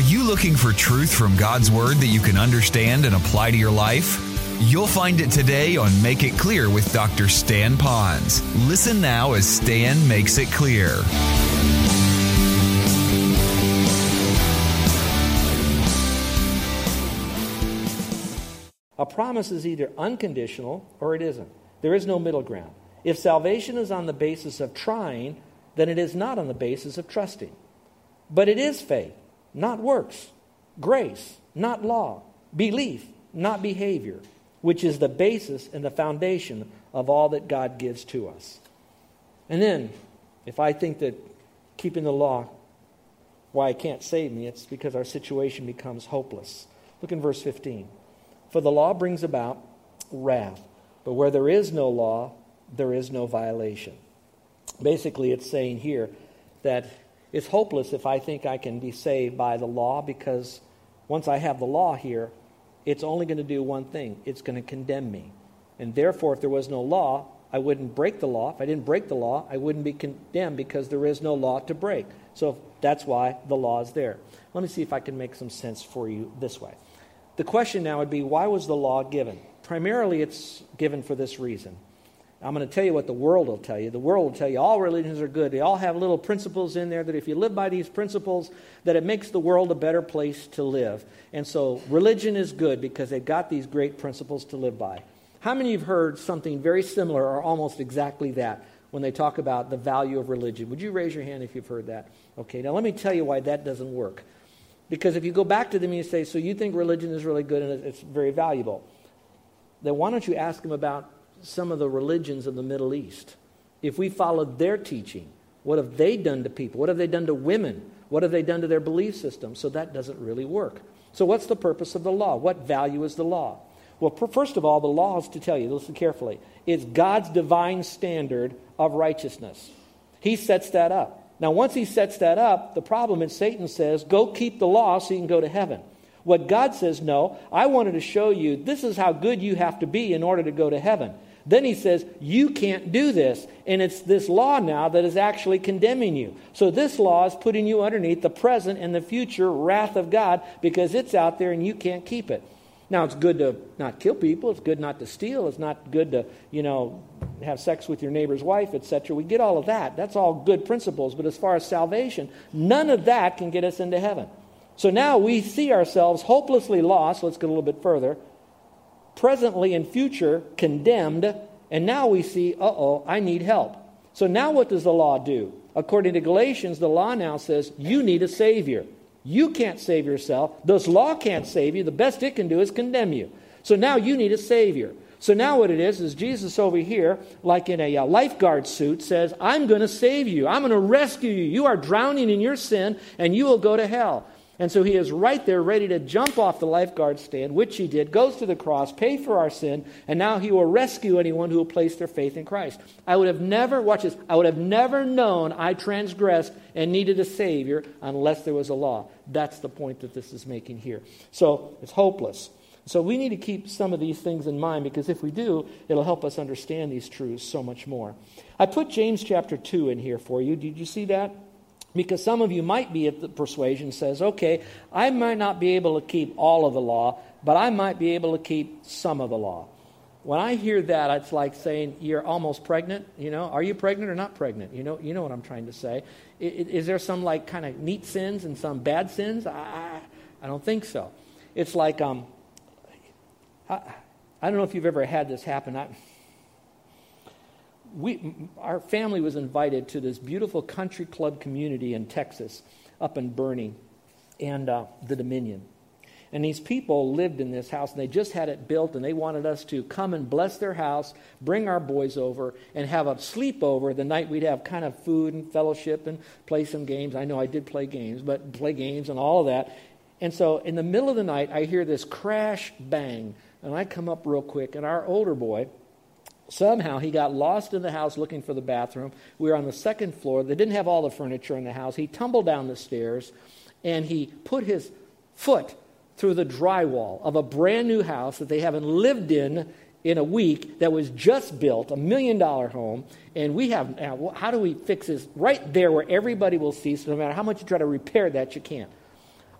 Are you looking for truth from God's Word that you can understand and apply to your life? You'll find it today on Make It Clear with Dr. Stan Ponz. Listen now as Stan makes it clear. A promise is either unconditional or it isn't. There is no middle ground. If salvation is on the basis of trying, then it is not on the basis of trusting. But it is faith, not works, grace, not law, belief, not behavior, which is the basis and the foundation of all that God gives to us. And then, if I think that keeping the law, why it can't save me, it's because our situation becomes hopeless. Look in verse 15. For the law brings about wrath, but where there is no law, there is no violation. Basically, it's saying here that it's hopeless if I think I can be saved by the law because once I have the law here, it's only going to do one thing it's going to condemn me. And therefore, if there was no law, I wouldn't break the law. If I didn't break the law, I wouldn't be condemned because there is no law to break. So that's why the law is there. Let me see if I can make some sense for you this way. The question now would be why was the law given? Primarily, it's given for this reason. I'm going to tell you what the world will tell you. The world will tell you all religions are good. They all have little principles in there that if you live by these principles, that it makes the world a better place to live. And so religion is good because they've got these great principles to live by. How many of you have heard something very similar or almost exactly that when they talk about the value of religion? Would you raise your hand if you've heard that? Okay, now let me tell you why that doesn't work. Because if you go back to them and you say, So you think religion is really good and it's very valuable, then why don't you ask them about some of the religions of the Middle East? If we followed their teaching, what have they done to people? What have they done to women? What have they done to their belief system? So that doesn't really work. So, what's the purpose of the law? What value is the law? Well, first of all, the law is to tell you, listen carefully, it's God's divine standard of righteousness. He sets that up. Now, once he sets that up, the problem is Satan says, go keep the law so you can go to heaven. What God says, no, I wanted to show you this is how good you have to be in order to go to heaven. Then he says, You can't do this. And it's this law now that is actually condemning you. So this law is putting you underneath the present and the future wrath of God because it's out there and you can't keep it. Now, it's good to not kill people. It's good not to steal. It's not good to, you know, have sex with your neighbor's wife, etc. We get all of that. That's all good principles. But as far as salvation, none of that can get us into heaven. So now we see ourselves hopelessly lost. Let's go a little bit further. Presently and future condemned. And now we see, uh oh, I need help. So now what does the law do? According to Galatians, the law now says you need a Savior. You can't save yourself. This law can't save you. The best it can do is condemn you. So now you need a Savior. So now what it is, is Jesus over here, like in a, a lifeguard suit, says, I'm going to save you. I'm going to rescue you. You are drowning in your sin, and you will go to hell. And so he is right there ready to jump off the lifeguard stand, which he did, goes to the cross, pay for our sin, and now he will rescue anyone who will place their faith in Christ. I would have never, watch this, I would have never known I transgressed and needed a Savior unless there was a law. That's the point that this is making here. So it's hopeless. So we need to keep some of these things in mind because if we do, it'll help us understand these truths so much more. I put James chapter 2 in here for you. Did you see that? Because some of you might be at the persuasion says, okay, I might not be able to keep all of the law, but I might be able to keep some of the law. When I hear that, it's like saying you're almost pregnant. You know, are you pregnant or not pregnant? You know, you know what I'm trying to say. Is, is there some like kind of neat sins and some bad sins? I, I don't think so. It's like um, I, I don't know if you've ever had this happen. I, we, our family was invited to this beautiful country club community in Texas, up in Boerne and uh, the Dominion. And these people lived in this house, and they just had it built, and they wanted us to come and bless their house, bring our boys over, and have a sleepover the night we'd have kind of food and fellowship and play some games. I know I did play games, but play games and all of that. And so in the middle of the night, I hear this crash bang, and I come up real quick, and our older boy, Somehow he got lost in the house looking for the bathroom. We were on the second floor. They didn't have all the furniture in the house. He tumbled down the stairs and he put his foot through the drywall of a brand new house that they haven't lived in in a week that was just built, a million dollar home. And we have, how do we fix this? Right there where everybody will see, so no matter how much you try to repair that, you can't.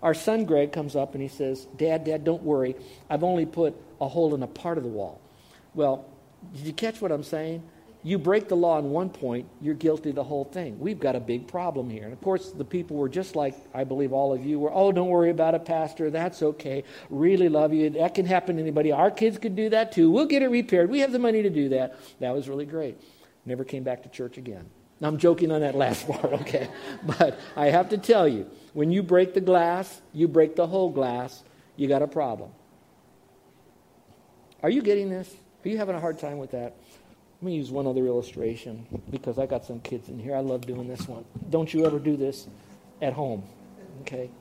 our son Greg comes up and he says, Dad, Dad, don't worry. I've only put a hole in a part of the wall. Well, did you catch what I'm saying? You break the law in one point, you're guilty of the whole thing. We've got a big problem here. And of course, the people were just like I believe all of you were. Oh, don't worry about it, Pastor. That's okay. Really love you. That can happen to anybody. Our kids could do that too. We'll get it repaired. We have the money to do that. That was really great. Never came back to church again. Now, I'm joking on that last part, okay? But I have to tell you, when you break the glass, you break the whole glass, you got a problem. Are you getting this? Are you having a hard time with that? Let me use one other illustration because I got some kids in here. I love doing this one. Don't you ever do this at home, okay?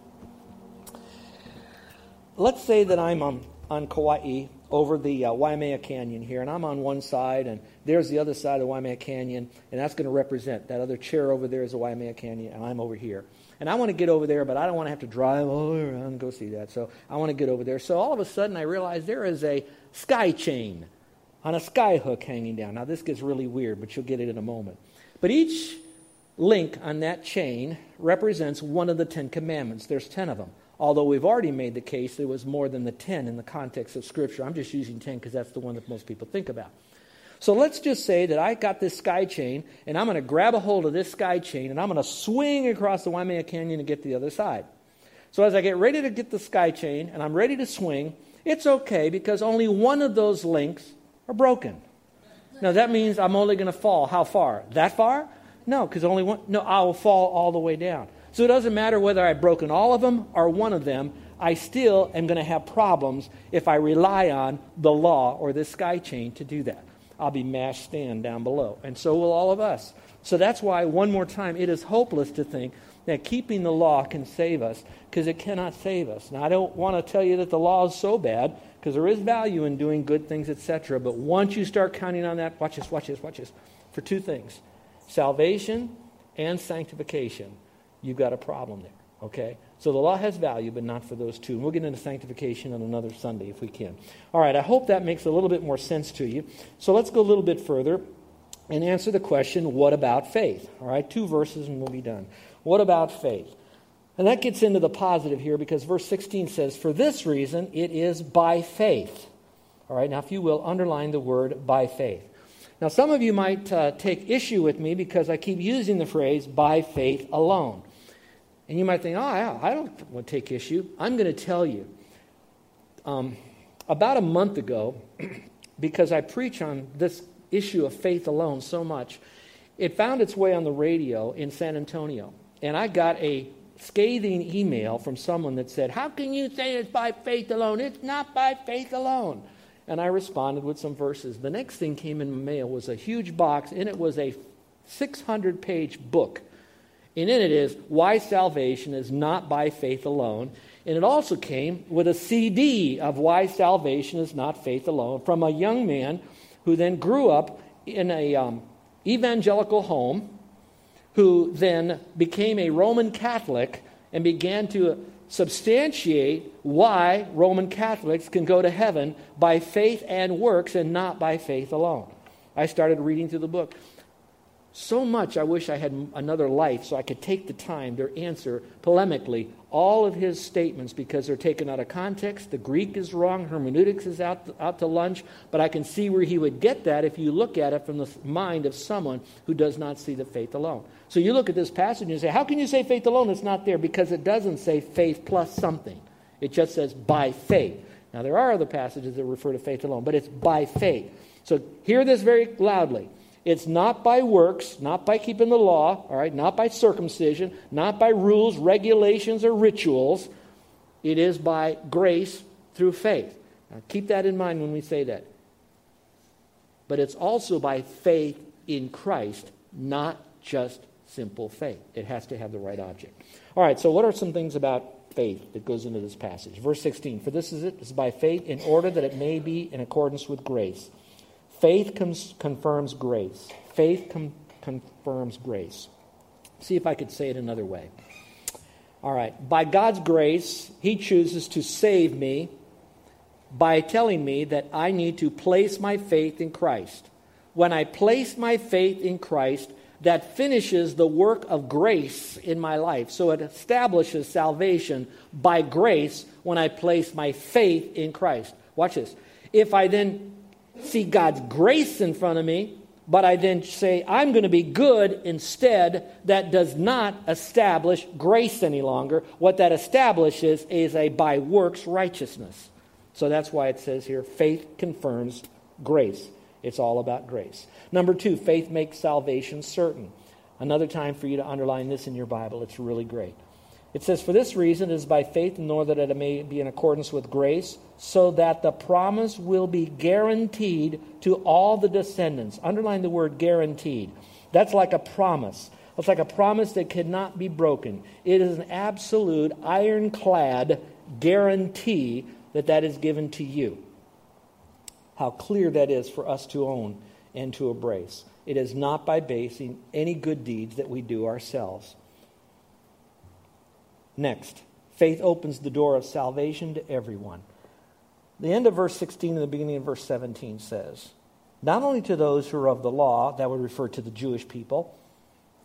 Let's say that I'm on, on Kauai over the uh, Waimea Canyon here, and I'm on one side, and there's the other side of Waimea Canyon, and that's going to represent that other chair over there is the Waimea Canyon, and I'm over here. And I want to get over there, but I don't want to have to drive all around and go see that. So I want to get over there. So all of a sudden, I realize there is a sky chain on a sky hook hanging down. Now, this gets really weird, but you'll get it in a moment. But each link on that chain represents one of the Ten Commandments. There's ten of them. Although we've already made the case there was more than the 10 in the context of Scripture. I'm just using 10 because that's the one that most people think about. So let's just say that I got this sky chain, and I'm going to grab a hold of this sky chain, and I'm going to swing across the Waimea Canyon and get to the other side. So as I get ready to get the sky chain, and I'm ready to swing, it's okay because only one of those links are broken. Now that means I'm only going to fall how far? That far? No, because only one. No, I will fall all the way down. So it doesn't matter whether I've broken all of them or one of them, I still am going to have problems if I rely on the law or the sky chain to do that. I'll be mashed stand down below. And so will all of us. So that's why, one more time, it is hopeless to think that keeping the law can save us because it cannot save us. Now, I don't want to tell you that the law is so bad because there is value in doing good things, etc. But once you start counting on that, watch this, watch this, watch this, for two things salvation and sanctification you've got a problem there. Okay? So the law has value, but not for those two. And we'll get into sanctification on another Sunday if we can. All right, I hope that makes a little bit more sense to you. So let's go a little bit further and answer the question what about faith? All right, two verses and we'll be done. What about faith? And that gets into the positive here because verse 16 says, For this reason it is by faith. All right, now if you will, underline the word by faith. Now, some of you might uh, take issue with me because I keep using the phrase by faith alone. And you might think, oh, I don't want to take issue. I'm going to tell you. Um, about a month ago, because I preach on this issue of faith alone so much, it found its way on the radio in San Antonio. And I got a scathing email from someone that said, How can you say it's by faith alone? It's not by faith alone. And I responded with some verses. The next thing came in the mail was a huge box, and it was a 600 page book and in it is Why Salvation is Not by Faith Alone. And it also came with a CD of Why Salvation is Not Faith Alone from a young man who then grew up in a um, evangelical home, who then became a Roman Catholic and began to substantiate why Roman Catholics can go to heaven by faith and works and not by faith alone. I started reading through the book. So much I wish I had another life so I could take the time to answer polemically all of his statements because they're taken out of context. The Greek is wrong, hermeneutics is out to, out to lunch, but I can see where he would get that if you look at it from the mind of someone who does not see the faith alone. So you look at this passage and you say, How can you say faith alone? It's not there because it doesn't say faith plus something, it just says by faith. Now, there are other passages that refer to faith alone, but it's by faith. So hear this very loudly. It's not by works, not by keeping the law, all right, not by circumcision, not by rules, regulations, or rituals. It is by grace through faith. Now, keep that in mind when we say that. But it's also by faith in Christ, not just simple faith. It has to have the right object. All right, so what are some things about faith that goes into this passage? Verse 16 For this is it, is by faith, in order that it may be in accordance with grace Faith confirms grace. Faith com- confirms grace. See if I could say it another way. All right. By God's grace, He chooses to save me by telling me that I need to place my faith in Christ. When I place my faith in Christ, that finishes the work of grace in my life. So it establishes salvation by grace when I place my faith in Christ. Watch this. If I then see God's grace in front of me, but I then say, I'm going to be good instead, that does not establish grace any longer. What that establishes is a by works righteousness. So that's why it says here faith confirms grace. It's all about grace. Number two, faith makes salvation certain. Another time for you to underline this in your Bible. It's really great. It says, For this reason it is by faith, in order that it may be in accordance with grace, so that the promise will be guaranteed to all the descendants. Underline the word guaranteed. That's like a promise. It's like a promise that cannot be broken. It is an absolute ironclad guarantee that that is given to you. How clear that is for us to own and to embrace. It is not by basing any good deeds that we do ourselves. Next, faith opens the door of salvation to everyone. The end of verse 16 and the beginning of verse 17 says, Not only to those who are of the law, that would refer to the Jewish people,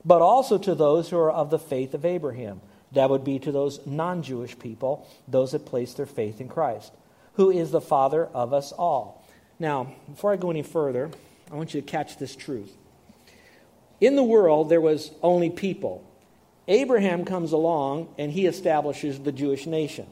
but also to those who are of the faith of Abraham. That would be to those non Jewish people, those that place their faith in Christ, who is the Father of us all. Now, before I go any further, I want you to catch this truth. In the world, there was only people. Abraham comes along and he establishes the Jewish nation.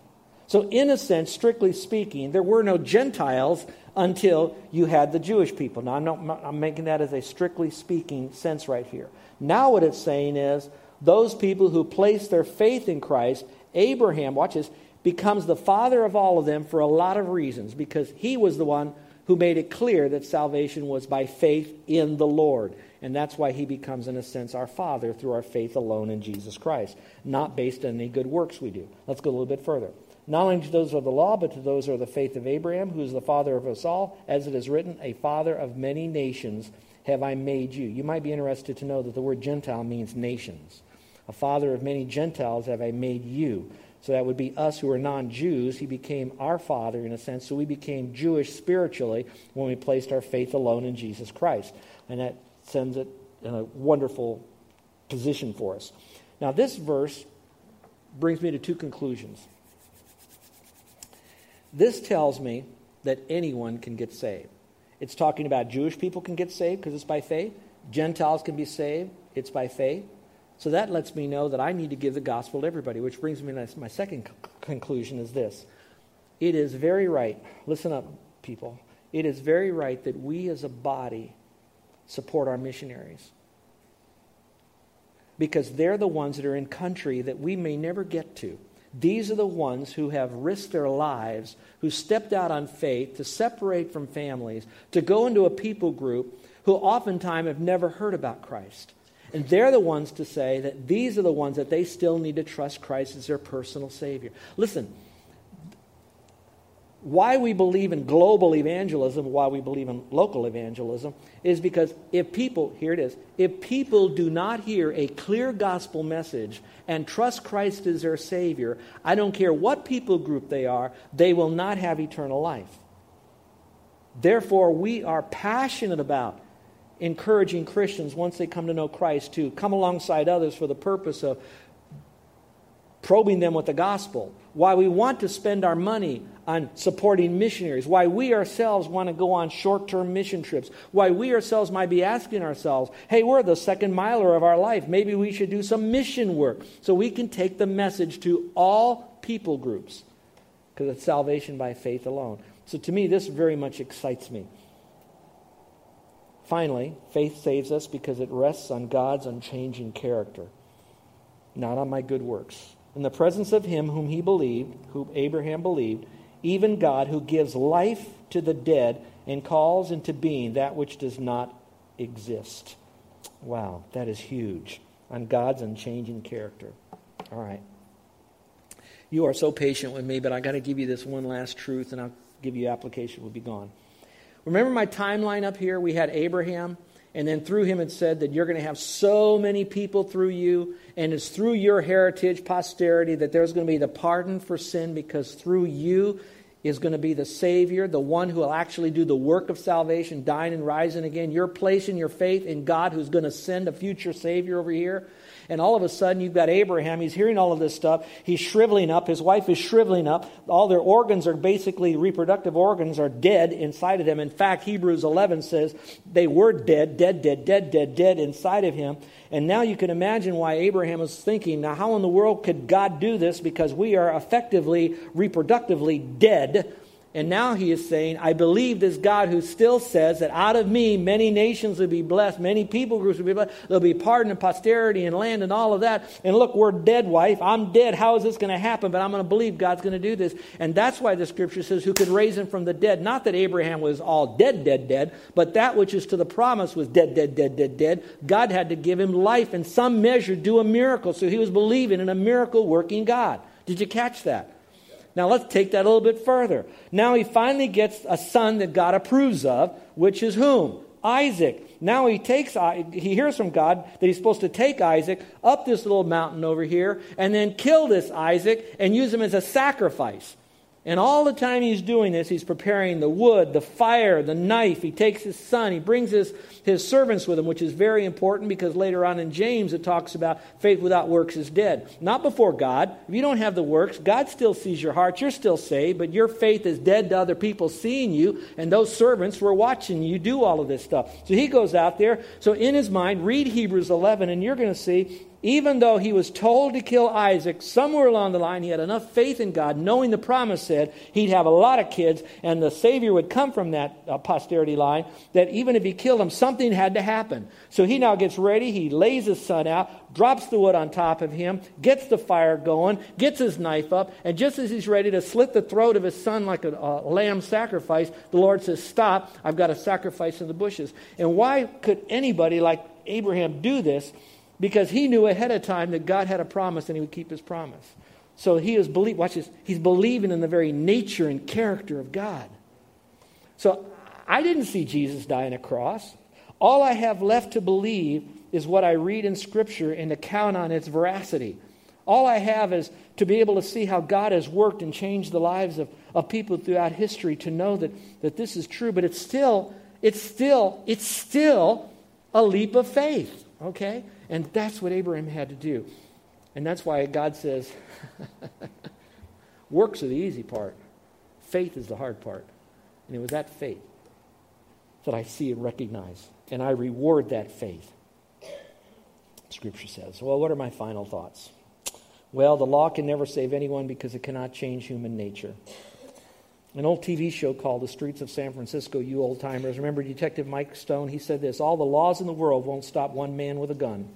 So, in a sense, strictly speaking, there were no Gentiles until you had the Jewish people. Now, I'm, not, I'm making that as a strictly speaking sense right here. Now, what it's saying is those people who place their faith in Christ, Abraham, watch this, becomes the father of all of them for a lot of reasons because he was the one who made it clear that salvation was by faith in the Lord. And that's why he becomes, in a sense, our Father through our faith alone in Jesus Christ, not based on any good works we do. Let's go a little bit further. Not only to those of the law, but to those who are the faith of Abraham, who is the father of us all, as it is written, a father of many nations have I made you. You might be interested to know that the word Gentile means nations. A father of many Gentiles have I made you. So that would be us who are non Jews. He became our father in a sense. So we became Jewish spiritually when we placed our faith alone in Jesus Christ. And that sends it in a wonderful position for us. Now, this verse brings me to two conclusions. This tells me that anyone can get saved. It's talking about Jewish people can get saved because it's by faith. Gentiles can be saved. It's by faith. So that lets me know that I need to give the gospel to everybody, which brings me to my second conclusion is this. It is very right, listen up, people. It is very right that we as a body support our missionaries. Because they're the ones that are in country that we may never get to. These are the ones who have risked their lives, who stepped out on faith to separate from families, to go into a people group who oftentimes have never heard about Christ. And they're the ones to say that these are the ones that they still need to trust Christ as their personal Savior. Listen, why we believe in global evangelism, why we believe in local evangelism, is because if people, here it is, if people do not hear a clear gospel message and trust Christ as their Savior, I don't care what people group they are, they will not have eternal life. Therefore, we are passionate about encouraging Christians, once they come to know Christ, to come alongside others for the purpose of probing them with the gospel. Why we want to spend our money on supporting missionaries. Why we ourselves want to go on short term mission trips. Why we ourselves might be asking ourselves, hey, we're the second miler of our life. Maybe we should do some mission work so we can take the message to all people groups because it's salvation by faith alone. So to me, this very much excites me. Finally, faith saves us because it rests on God's unchanging character, not on my good works. In the presence of him whom he believed, whom Abraham believed, even God who gives life to the dead and calls into being that which does not exist. Wow, that is huge. On God's unchanging character. All right. You are so patient with me, but I got to give you this one last truth, and I'll give you application. We'll be gone. Remember my timeline up here? We had Abraham, and then through him it said that you're going to have so many people through you, and it's through your heritage, posterity, that there's going to be the pardon for sin because through you is going to be the Savior, the one who will actually do the work of salvation, dying and rising again. You're placing your faith in God who's going to send a future Savior over here. And all of a sudden, you've got Abraham. He's hearing all of this stuff. He's shriveling up. His wife is shriveling up. All their organs are basically, reproductive organs are dead inside of them. In fact, Hebrews 11 says they were dead, dead, dead, dead, dead, dead inside of him. And now you can imagine why Abraham was thinking, now, how in the world could God do this? Because we are effectively, reproductively dead and now he is saying, I believe this God who still says that out of me many nations will be blessed, many people groups will be blessed, there'll be pardon and posterity and land and all of that. And look, we're dead, wife. I'm dead. How is this going to happen? But I'm going to believe God's going to do this. And that's why the scripture says, Who could raise him from the dead? Not that Abraham was all dead, dead, dead, but that which is to the promise was dead, dead, dead, dead, dead. God had to give him life in some measure, do a miracle. So he was believing in a miracle working God. Did you catch that? Now let's take that a little bit further. Now he finally gets a son that God approves of, which is whom? Isaac. Now he takes he hears from God that he's supposed to take Isaac up this little mountain over here and then kill this Isaac and use him as a sacrifice. And all the time he's doing this, he's preparing the wood, the fire, the knife. He takes his son, he brings his, his servants with him, which is very important because later on in James it talks about faith without works is dead. Not before God. If you don't have the works, God still sees your heart. You're still saved, but your faith is dead to other people seeing you, and those servants were watching you do all of this stuff. So he goes out there. So in his mind, read Hebrews 11, and you're going to see even though he was told to kill Isaac, somewhere along the line, he had enough faith in God, knowing the promise said he'd have a lot of kids and the Savior would come from that uh, posterity line, that even if he killed him, something had to happen. So he now gets ready. He lays his son out, drops the wood on top of him, gets the fire going, gets his knife up, and just as he's ready to slit the throat of his son like a, a lamb sacrifice, the Lord says, Stop, I've got a sacrifice in the bushes. And why could anybody like Abraham do this? Because he knew ahead of time that God had a promise and he would keep his promise. So he is believe watch this, he's believing in the very nature and character of God. So I didn't see Jesus die on a cross. All I have left to believe is what I read in Scripture and to count on its veracity. All I have is to be able to see how God has worked and changed the lives of, of people throughout history to know that, that this is true. But it's still, it's still, it's still a leap of faith. Okay? And that's what Abraham had to do. And that's why God says, works are the easy part, faith is the hard part. And it was that faith that I see and recognize, and I reward that faith. Scripture says. Well, what are my final thoughts? Well, the law can never save anyone because it cannot change human nature. An old TV show called The Streets of San Francisco, you old timers. Remember Detective Mike Stone? He said this All the laws in the world won't stop one man with a gun.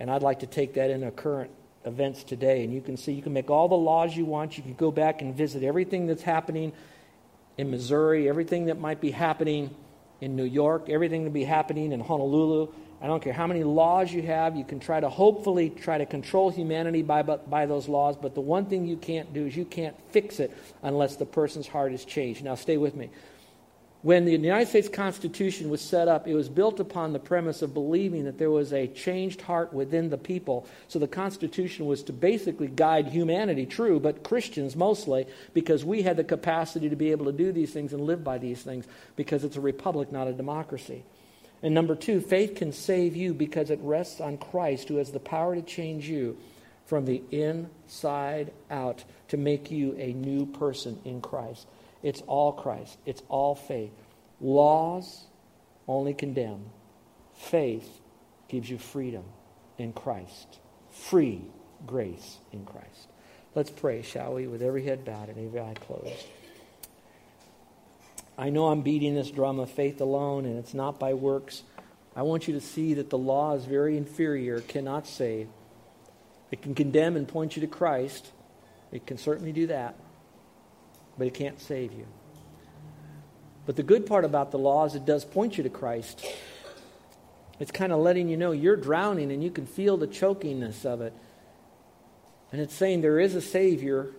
And I'd like to take that into current events today. And you can see, you can make all the laws you want. You can go back and visit everything that's happening in Missouri, everything that might be happening in New York, everything that be happening in Honolulu. I don't care how many laws you have. You can try to hopefully try to control humanity by, by those laws. But the one thing you can't do is you can't fix it unless the person's heart is changed. Now, stay with me. When the United States Constitution was set up, it was built upon the premise of believing that there was a changed heart within the people. So the Constitution was to basically guide humanity, true, but Christians mostly, because we had the capacity to be able to do these things and live by these things, because it's a republic, not a democracy. And number two, faith can save you because it rests on Christ, who has the power to change you from the inside out to make you a new person in Christ. It's all Christ, it's all faith. Laws only condemn, faith gives you freedom in Christ. Free grace in Christ. Let's pray, shall we, with every head bowed and every eye closed. I know I'm beating this drum of faith alone, and it's not by works. I want you to see that the law is very inferior, cannot save. It can condemn and point you to Christ. It can certainly do that but it can't save you. But the good part about the law is it does point you to Christ. It's kind of letting you know you're drowning and you can feel the chokingness of it. And it's saying there is a Savior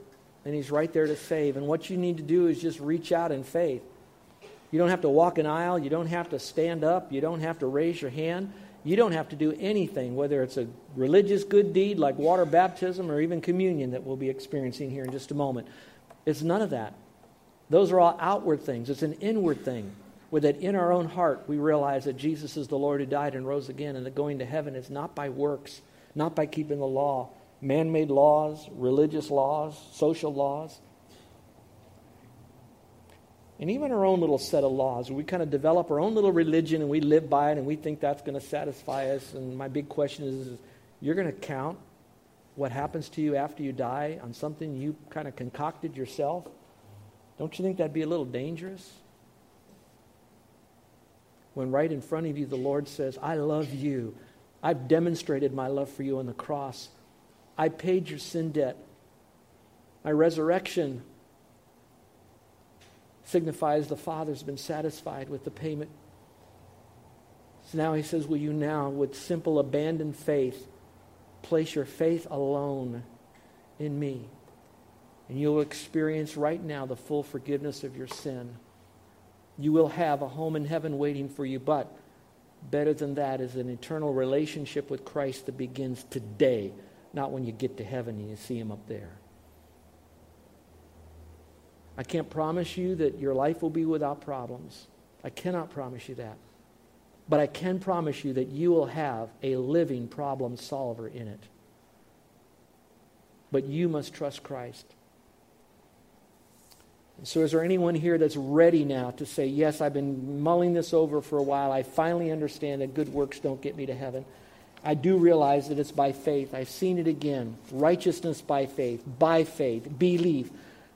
and He's right there to save. And what you need to do is just reach out in faith. You don't have to walk an aisle. You don't have to stand up. You don't have to raise your hand. You don't have to do anything, whether it's a religious good deed like water baptism or even communion that we'll be experiencing here in just a moment. It's none of that. Those are all outward things. It's an inward thing where that in our own heart we realize that Jesus is the Lord who died and rose again, and that going to heaven is not by works, not by keeping the law, man made laws, religious laws, social laws. And even our own little set of laws, we kind of develop our own little religion and we live by it and we think that's going to satisfy us. And my big question is, is you're going to count what happens to you after you die on something you kind of concocted yourself? Don't you think that'd be a little dangerous? When right in front of you the Lord says, I love you. I've demonstrated my love for you on the cross. I paid your sin debt. My resurrection signifies the Father's been satisfied with the payment. So now he says, Will you now, with simple abandoned faith, place your faith alone in me? And you'll experience right now the full forgiveness of your sin. You will have a home in heaven waiting for you, but better than that is an eternal relationship with Christ that begins today, not when you get to heaven and you see him up there. I can't promise you that your life will be without problems. I cannot promise you that. But I can promise you that you will have a living problem solver in it. But you must trust Christ. So, is there anyone here that's ready now to say, Yes, I've been mulling this over for a while. I finally understand that good works don't get me to heaven. I do realize that it's by faith. I've seen it again. Righteousness by faith, by faith, belief.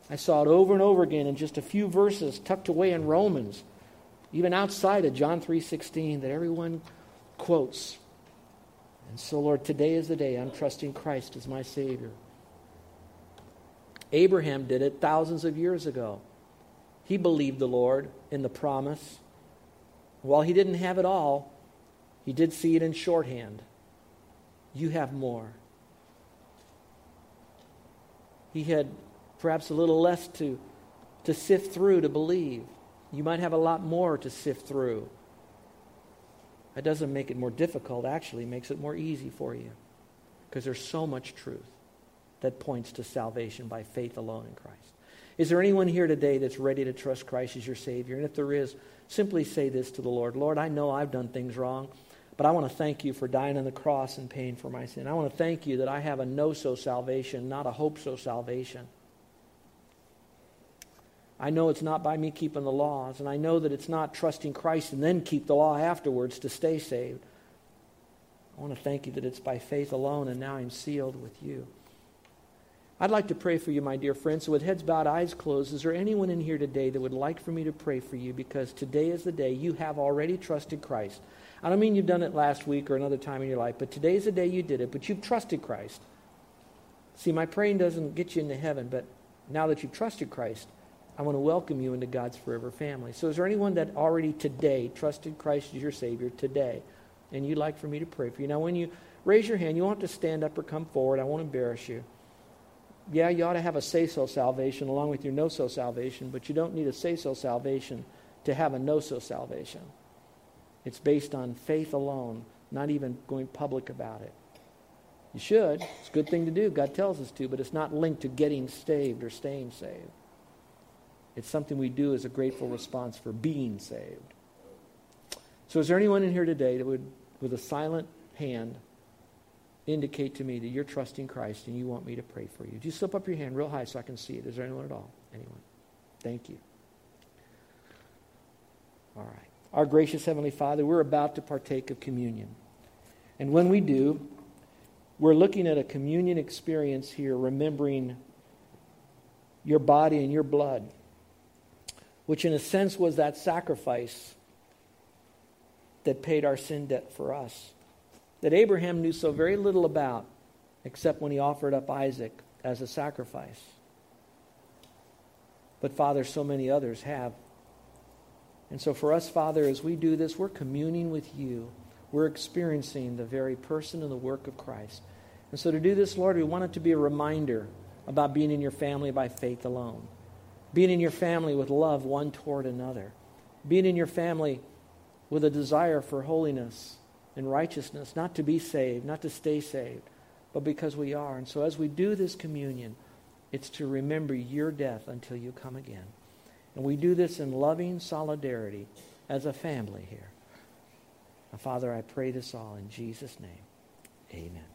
I saw it over and over again in just a few verses tucked away in Romans, even outside of John 3:16 that everyone quotes. And so Lord, today is the day I'm trusting Christ as my savior. Abraham did it thousands of years ago. He believed the Lord in the promise. While he didn't have it all, he did see it in shorthand. You have more. He had perhaps a little less to, to sift through to believe. You might have a lot more to sift through. That doesn't make it more difficult, actually, makes it more easy for you. Because there's so much truth that points to salvation by faith alone in Christ. Is there anyone here today that's ready to trust Christ as your Savior? And if there is, simply say this to the Lord Lord, I know I've done things wrong, but I want to thank you for dying on the cross and paying for my sin. I want to thank you that I have a no so salvation, not a hope so salvation. I know it's not by me keeping the laws, and I know that it's not trusting Christ and then keep the law afterwards to stay saved. I want to thank you that it's by faith alone, and now I'm sealed with you. I'd like to pray for you, my dear friends. So, with heads bowed, eyes closed, is there anyone in here today that would like for me to pray for you? Because today is the day you have already trusted Christ. I don't mean you've done it last week or another time in your life, but today is the day you did it, but you've trusted Christ. See, my praying doesn't get you into heaven, but now that you've trusted Christ, I want to welcome you into God's forever family. So, is there anyone that already today trusted Christ as your Savior today, and you'd like for me to pray for you? Now, when you raise your hand, you have to stand up or come forward. I won't embarrass you. Yeah, you ought to have a say so salvation along with your no so salvation, but you don't need a say so salvation to have a no so salvation. It's based on faith alone, not even going public about it. You should. It's a good thing to do. God tells us to, but it's not linked to getting saved or staying saved. It's something we do as a grateful response for being saved. So, is there anyone in here today that would, with a silent hand, indicate to me that you're trusting Christ and you want me to pray for you? Do you slip up your hand real high so I can see it? Is there anyone at all? Anyone? Thank you. All right. Our gracious Heavenly Father, we're about to partake of communion. And when we do, we're looking at a communion experience here, remembering your body and your blood which in a sense was that sacrifice that paid our sin debt for us, that Abraham knew so very little about, except when he offered up Isaac as a sacrifice. But, Father, so many others have. And so, for us, Father, as we do this, we're communing with you. We're experiencing the very person and the work of Christ. And so, to do this, Lord, we want it to be a reminder about being in your family by faith alone being in your family with love one toward another, being in your family with a desire for holiness and righteousness, not to be saved, not to stay saved, but because we are. And so as we do this communion, It's to remember your death until you come again. And we do this in loving solidarity as a family here. Now, Father, I pray this all in Jesus' name. Amen.